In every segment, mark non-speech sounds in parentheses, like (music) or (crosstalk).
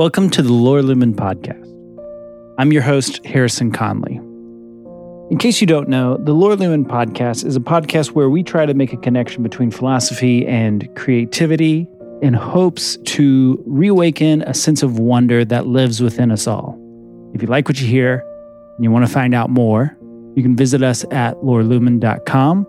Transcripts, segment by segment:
Welcome to the Lorelumin podcast. I'm your host, Harrison Conley. In case you don't know, the Lorelumin podcast is a podcast where we try to make a connection between philosophy and creativity in hopes to reawaken a sense of wonder that lives within us all. If you like what you hear and you want to find out more, you can visit us at lorelumin.com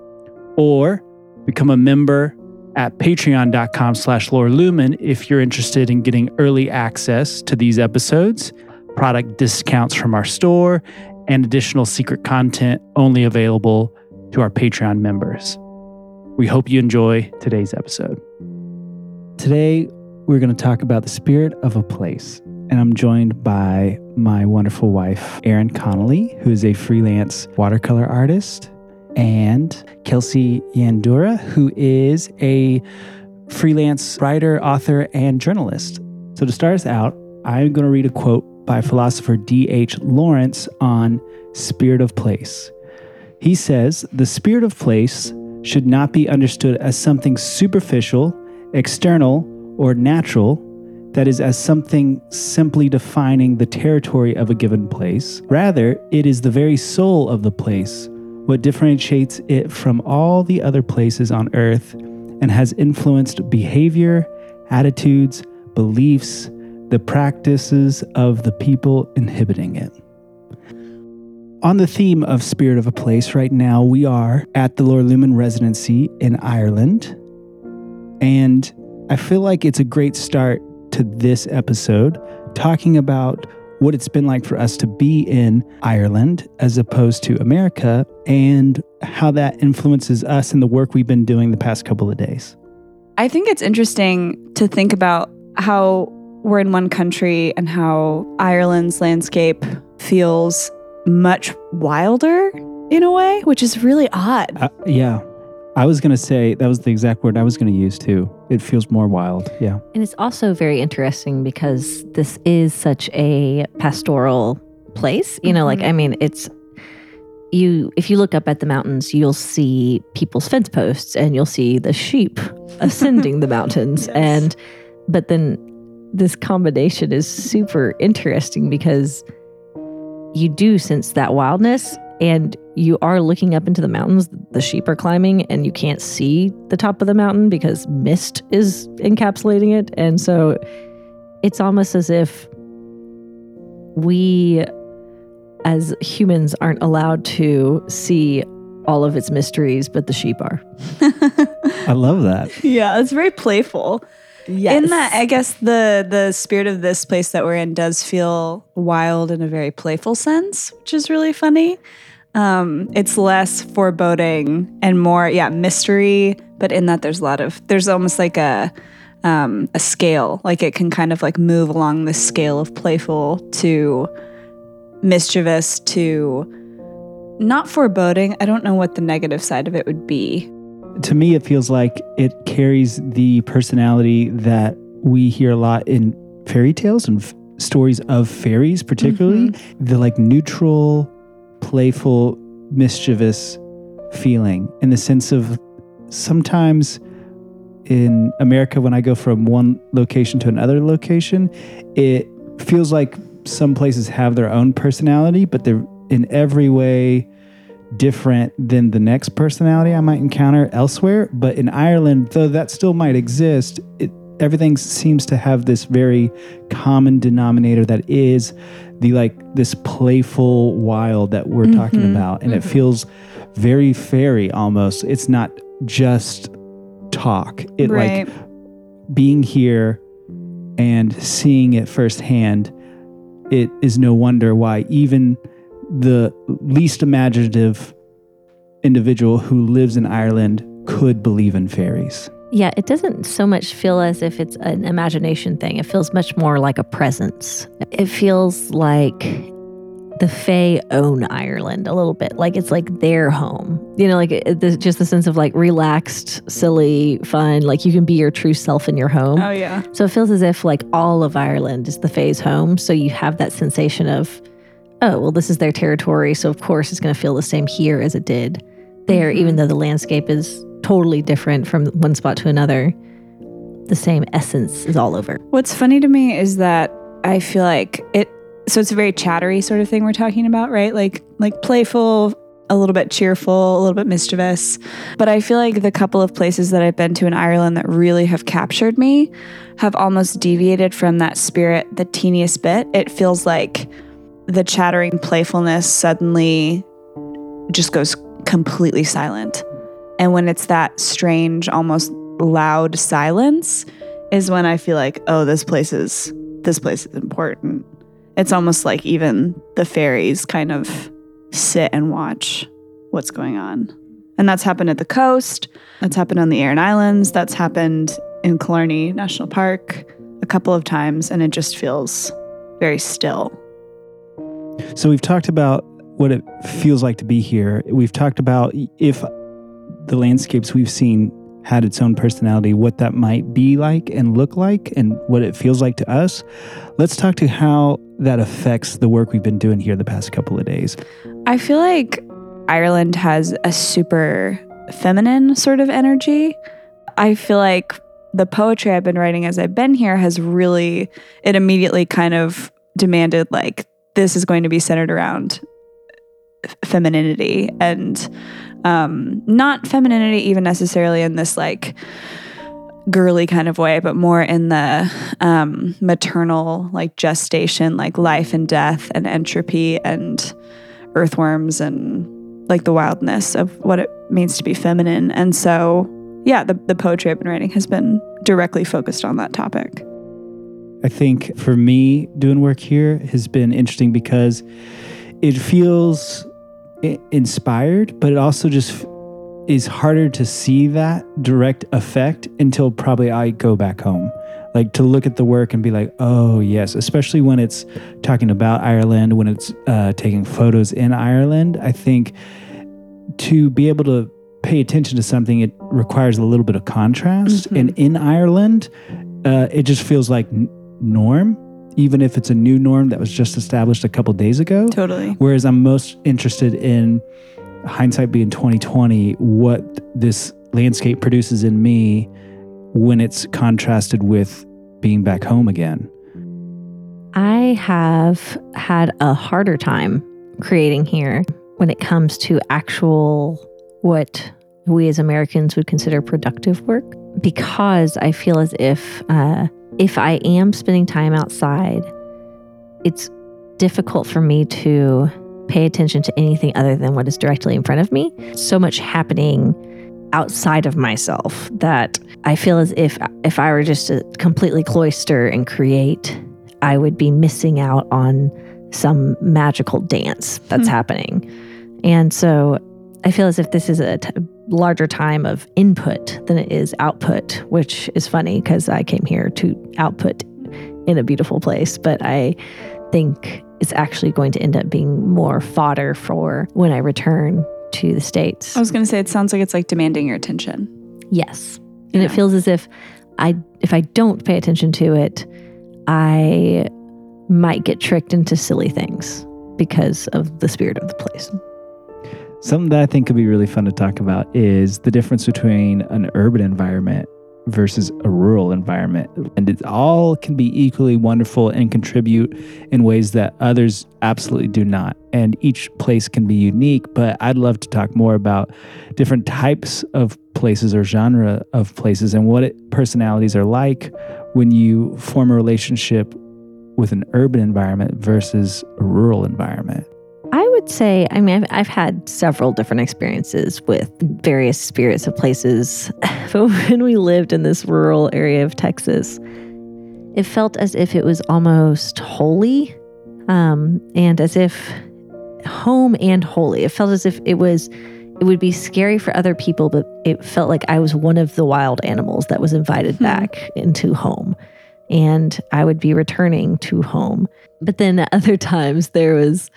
or become a member at patreon.com slash lorelumin if you're interested in getting early access to these episodes, product discounts from our store, and additional secret content only available to our Patreon members. We hope you enjoy today's episode. Today, we're going to talk about the spirit of a place. And I'm joined by my wonderful wife, Erin Connolly, who is a freelance watercolor artist, and Kelsey Yandura, who is a freelance writer, author, and journalist. So, to start us out, I'm going to read a quote by philosopher D.H. Lawrence on spirit of place. He says, The spirit of place should not be understood as something superficial, external, or natural that is as something simply defining the territory of a given place. Rather, it is the very soul of the place, what differentiates it from all the other places on earth and has influenced behavior, attitudes, beliefs, the practices of the people inhibiting it. On the theme of Spirit of a Place, right now we are at the Lorelumin Residency in Ireland. And I feel like it's a great start to this episode, talking about what it's been like for us to be in Ireland as opposed to America and how that influences us and the work we've been doing the past couple of days. I think it's interesting to think about how we're in one country and how Ireland's landscape feels much wilder in a way, which is really odd. Uh, yeah. I was going to say that was the exact word I was going to use too. It feels more wild. Yeah. And it's also very interesting because this is such a pastoral place. You know, like, Mhm. I mean, it's you, if you look up at the mountains, you'll see people's fence posts and you'll see the sheep (laughs) ascending the mountains. Yes. And, but then this combination is super interesting because you do sense that wildness and you are looking up into the mountains the sheep are climbing and you can't see the top of the mountain because mist is encapsulating it and so it's almost as if we as humans aren't allowed to see all of its mysteries but the sheep are (laughs) I love that. yeah, it's very playful. yes In that, I guess the the spirit of this place that we're in does feel wild in a very playful sense, which is really funny. Um, it's less foreboding and more, yeah, mystery. But in that, there's a lot of there's almost like a um, a scale, like it can kind of like move along the scale of playful to mischievous to not foreboding. I don't know what the negative side of it would be. To me, it feels like it carries the personality that we hear a lot in fairy tales and f- stories of fairies, particularly the like neutral, playful, mischievous feeling in the sense of sometimes in America, when I go from one location to another location, it feels like some places have their own personality, but they're in every way different than the next personality I might encounter elsewhere. But in Ireland, though that still might exist, it, everything seems to have this very common denominator that is the like this playful wild that we're talking Mhm. about. And it feels very fairy almost. It's not just talk. It right. like being here and seeing it firsthand, it is no wonder why even the least imaginative individual who lives in Ireland could believe in fairies. Yeah, it doesn't so much feel as if it's an imagination thing. It feels much more like a presence. It feels like the Fae own Ireland a little bit. Like it's like their home. You know, like it, there's just the sense of like relaxed, silly, fun. Like you can be your true self in your home. Oh yeah. So it feels as if like all of Ireland is the Fae's home. So you have that sensation of, oh, well, this is their territory. So of course it's going to feel the same here as it did there, Mhm. even though the landscape is totally different from one spot to another. The same essence is all over. What's funny to me is that I feel like it so it's a very chattery sort of thing we're talking about, right? Like like playful, a little bit cheerful, a little bit mischievous. But I feel like the couple of places that I've been to in Ireland that really have captured me have almost deviated from that spirit the teeniest bit. It feels like the chattering playfulness suddenly just goes completely silent. And when it's that strange, almost loud silence, is when I feel like, oh, this place is this place is important. It's almost like even the fairies kind of sit and watch what's going on. And that's happened at the coast. That's happened on the Aran Islands. That's happened in Killarney National Park a couple of times. And it just feels very still. So we've talked about what it feels like to be here. We've talked about if the landscapes we've seen had its own personality, what that might be like and look like, and what it feels like to us. Let's talk to how that affects the work we've been doing here the past couple of days. I feel like Ireland has a super feminine sort of energy. I feel like the poetry I've been writing as I've been here has really, it immediately kind of demanded like, this is going to be centered around femininity and um, not femininity even necessarily in this like girly kind of way, but more in the um, maternal, like gestation, like life and death and entropy and earthworms and like the wildness of what it means to be feminine. And so, yeah, the, the poetry I've been writing has been directly focused on that topic. I think for me, doing work here has been interesting because it feels inspired, but it also just is harder to see that direct effect until probably I go back home. Like to look at the work and be like, oh, yes, especially when it's talking about Ireland, when it's uh, taking photos in Ireland. I think to be able to pay attention to something, it requires a little bit of contrast. Mm-hmm. And in Ireland, uh, it just feels like n- norm even if it's a new norm that was just established a couple days ago. Totally. Whereas I'm most interested in hindsight being 2020, what this landscape produces in me when it's contrasted with being back home again. I have had a harder time creating here when it comes to actual what we as Americans would consider productive work because I feel as if uh, if I am spending time outside, it's difficult for me to pay attention to anything other than what is directly in front of me. So much happening outside of myself that I feel as if if I were just to completely cloister and create, I would be missing out on some magical dance that's hmm. happening. And so I feel as if this is a t- larger time of input than it is output, which is funny because I came here to output in a beautiful place, but I think it's actually going to end up being more fodder for when I return to the States. I was going to say, it sounds like it's like demanding your attention. Yes. And yeah. it feels as if I, if I don't pay attention to it, I might get tricked into silly things because of the spirit of the place. Something that I think could be really fun to talk about is the difference between an urban environment versus a rural environment. And it all can be equally wonderful and contribute in ways that others absolutely do not. And each place can be unique, but I'd love to talk more about different types of places or genre of places and what it, personalities are like when you form a relationship with an urban environment versus a rural environment. Would say, I mean, I've, I've, had several different experiences with various spirits of places. (laughs) But when we lived in this rural area of Texas, it felt as if it was almost holy um, and as if home and holy. It felt as if it was, it would be scary for other people, but it felt like I was one of the wild animals that was invited hmm. back into home. And I would be returning to home. But then (laughs) other times, there was,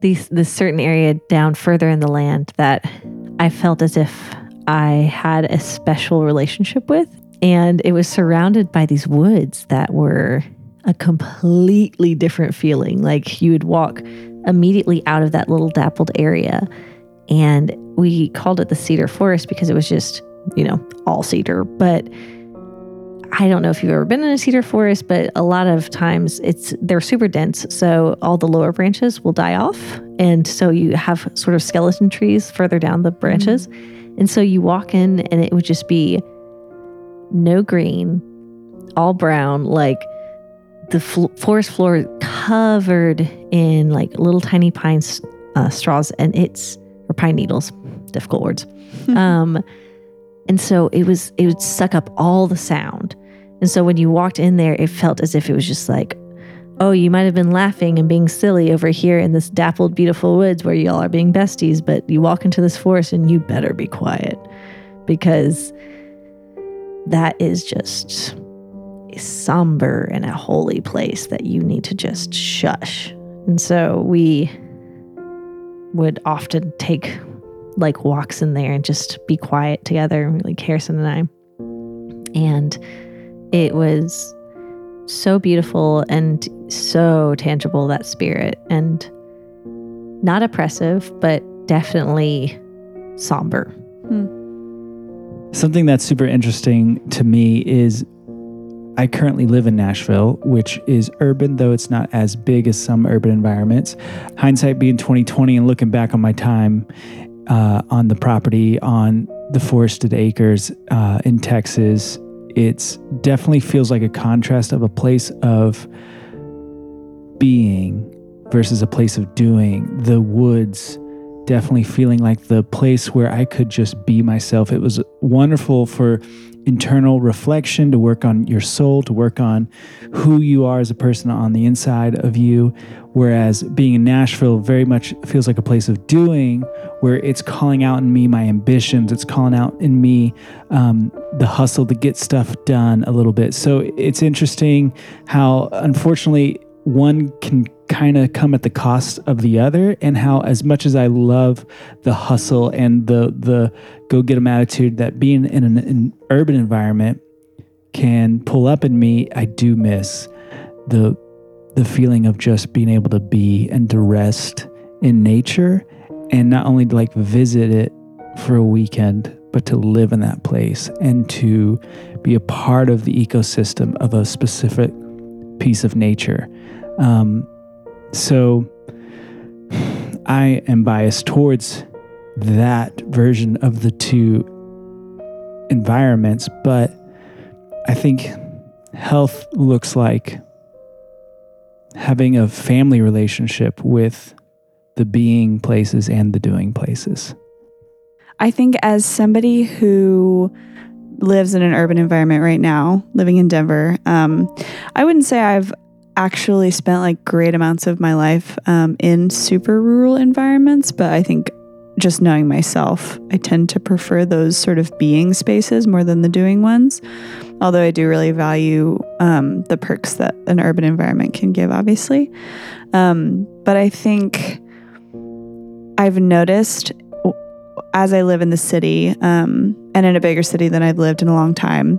these this certain area down further in the land that I felt as if I had a special relationship with. And it was surrounded by these woods that were a completely different feeling. Like you would walk immediately out of that little dappled area. And we called it the cedar forest because it was just, you know, all cedar. But I don't know if you've ever been in a cedar forest, but a lot of times it's they're super dense, so all the lower branches will die off, and so you have sort of skeleton trees further down the branches, mm-hmm. and so you walk in and it would just be no green, all brown, like the fl- forest floor covered in like little tiny pine uh, straws, and it's or pine needles, difficult words. (laughs) um, and so it was it would suck up all the sound. And so when you walked in there, it felt as if it was just like, oh, you might have been laughing and being silly over here in this dappled, beautiful woods where y'all are being besties, but you walk into this forest and you better be quiet because that is just a somber and a holy place that you need to just shush. And so we would often take like walks in there and just be quiet together, and like Harrison and I. And it was so beautiful and so tangible, that spirit, and not oppressive, but definitely somber. Hmm. Something that's super interesting to me is I currently live in Nashville, which is urban, though it's not as big as some urban environments. Hindsight being 2020 and looking back on my time uh, on the property on the forested acres uh, in Texas, it definitely feels like a contrast of a place of being versus a place of doing. The woods definitely feeling like the place where I could just be myself. It was wonderful for internal reflection, to work on your soul, to work on who you are as a person on the inside of you. Whereas being in Nashville very much feels like a place of doing, where it's calling out in me my ambitions, it's calling out in me um, the hustle to get stuff done a little bit. So it's interesting how, unfortunately, one can kind of come at the cost of the other and how as much as I love the hustle and the the go get 'em attitude that being in an, an urban environment can pull up in me, I do miss the the feeling of just being able to be and to rest in nature and not only to like visit it for a weekend but to live in that place and to be a part of the ecosystem of a specific piece of nature um, so I am biased towards that version of the two environments, but I think health looks like having a family relationship with the being places and the doing places. I think as somebody who lives in an urban environment right now, living in Denver, um, I wouldn't say I've actually spent like great amounts of my life um, in super rural environments, but I think just knowing myself, I tend to prefer those sort of being spaces more than the doing ones. Although I do really value um, the perks that an urban environment can give, obviously. Um, but I think I've noticed as I live in the city um, and in a bigger city than I've lived in a long time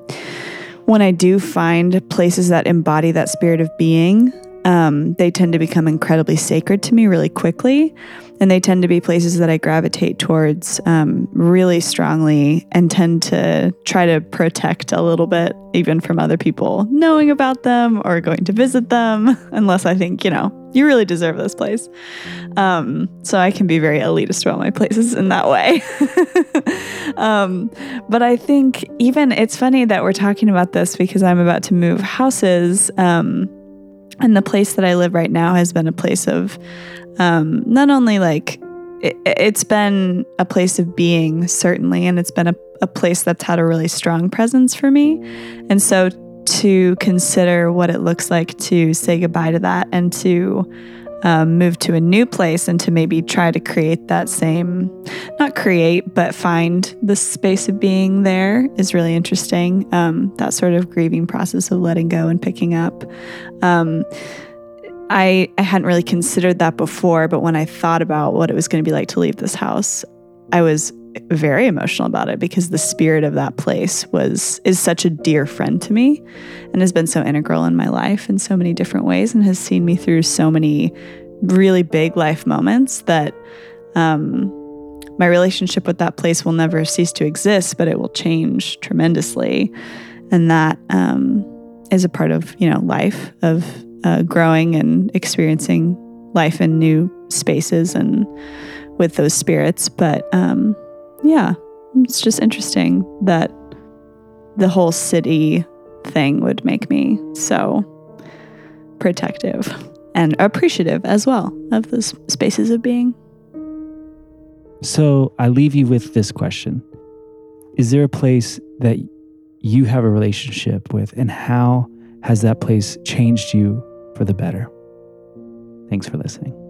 when I do find places that embody that spirit of being, um, they tend to become incredibly sacred to me really quickly. And they tend to be places that I gravitate towards um, really strongly and tend to try to protect a little bit, even from other people knowing about them or going to visit them, (laughs) unless I think, you know, you really deserve this place. Um, so I can be very elitist about my places in that way. (laughs) um, but I think even it's funny that we're talking about this because I'm about to move houses. Um, and the place that I live right now has been a place of um, not only like it, has been a place of being, certainly, and it's been a, a place that's had a really strong presence for me. And so to consider what it looks like to say goodbye to that and to um, move to a new place and to maybe try to create that same, not create, but find the space of being there is really interesting. Um, that sort of grieving process of letting go and picking up. Um, I, I hadn't really considered that before, but when I thought about what it was going to be like to leave this house, I was very emotional about it because the spirit of that place was is such a dear friend to me and has been so integral in my life in so many different ways and has seen me through so many really big life moments that um, my relationship with that place will never cease to exist, but it will change tremendously. and that um, is a part of you know life of uh, growing and experiencing life in new spaces and with those spirits. But um, yeah, it's just interesting that the whole city thing would make me so protective and appreciative as well of those spaces of being. So I leave you with this question Is there a place that you have a relationship with, and how has that place changed you for the better? Thanks for listening.